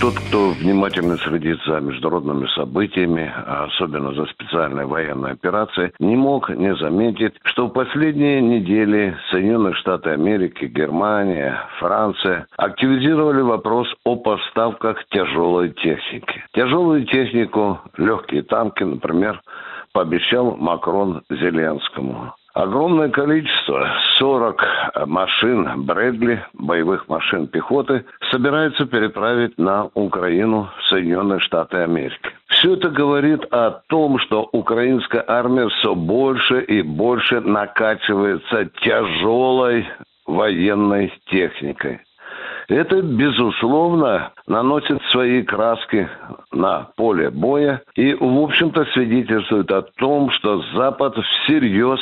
Тот, кто внимательно следит за международными событиями, а особенно за специальной военной операцией, не мог не заметить, что в последние недели Соединенные Штаты Америки, Германия, Франция активизировали вопрос о поставках тяжелой техники. Тяжелую технику, легкие танки, например, пообещал Макрон Зеленскому. Огромное количество, 40 машин Брэдли, боевых машин пехоты, собираются переправить на Украину Соединенные Штаты Америки. Все это говорит о том, что украинская армия все больше и больше накачивается тяжелой военной техникой. Это, безусловно, наносит свои краски на поле боя и, в общем-то, свидетельствует о том, что Запад всерьез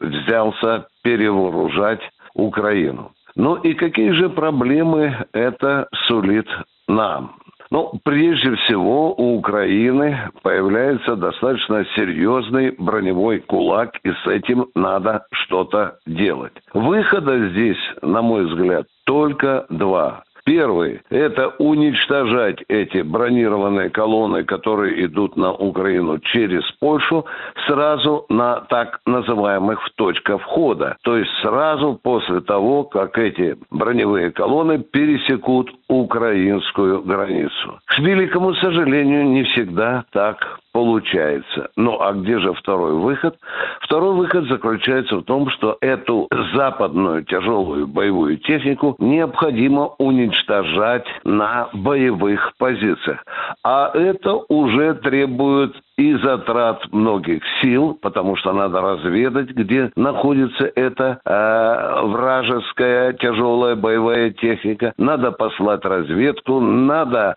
взялся перевооружать Украину. Ну и какие же проблемы это сулит нам? Ну, прежде всего, у Украины появляется достаточно серьезный броневой кулак, и с этим надо что-то делать. Выхода здесь, на мой взгляд, только два. Первый – это уничтожать эти бронированные колонны, которые идут на Украину через Польшу, сразу на так называемых точках входа. То есть сразу после того, как эти броневые колонны пересекут украинскую границу. К великому сожалению, не всегда так получается. Ну а где же второй выход? Второй выход заключается в том, что эту западную тяжелую боевую технику необходимо уничтожать на боевых позициях. А это уже требует и затрат многих сил, потому что надо разведать, где находится эта э, вражеская тяжелая боевая техника. Надо послать разведку, надо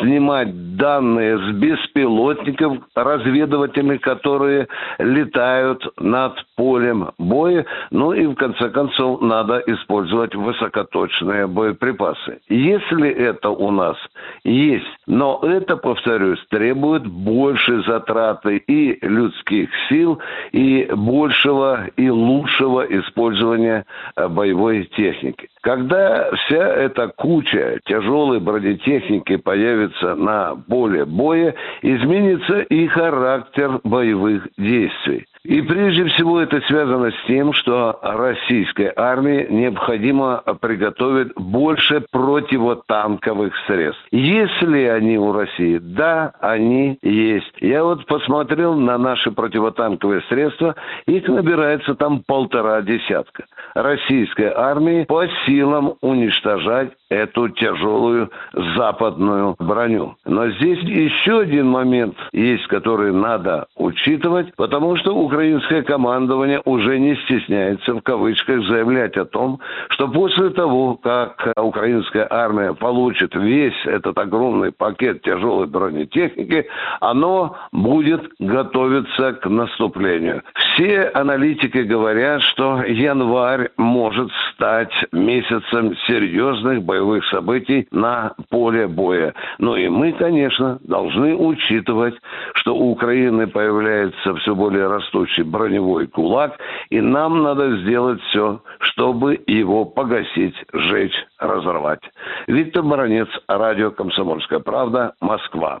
снимать данные с беспилотников разведывателей, которые летают над полем боя. Ну и в конце концов надо использовать высокоточные боеприпасы. Если это у нас есть, но это, повторюсь, требует больше затрат затраты и людских сил, и большего и лучшего использования э, боевой техники. Когда вся эта куча тяжелой бронетехники появится на поле боя, изменится и характер боевых действий. И прежде всего это связано с тем, что российской армии необходимо приготовить больше противотанковых средств. Если они у России, да, они есть. Я вот посмотрел на наши противотанковые средства, их набирается там полтора десятка. Российской армии по силам уничтожать эту тяжелую западную броню. Но здесь еще один момент есть, который надо учитывать, потому что украинское командование уже не стесняется в кавычках заявлять о том, что после того, как украинская армия получит весь этот огромный пакет тяжелой бронетехники, оно будет готовиться к наступлению. Все аналитики говорят, что январь может стать месяцем серьезных боевых событий на поле боя. Ну и мы, конечно, должны учитывать, что у Украины появляется все более растущий броневой кулак, и нам надо сделать все, чтобы его погасить, сжечь, разорвать. Виктор Баранец, радио «Комсомольская правда», Москва.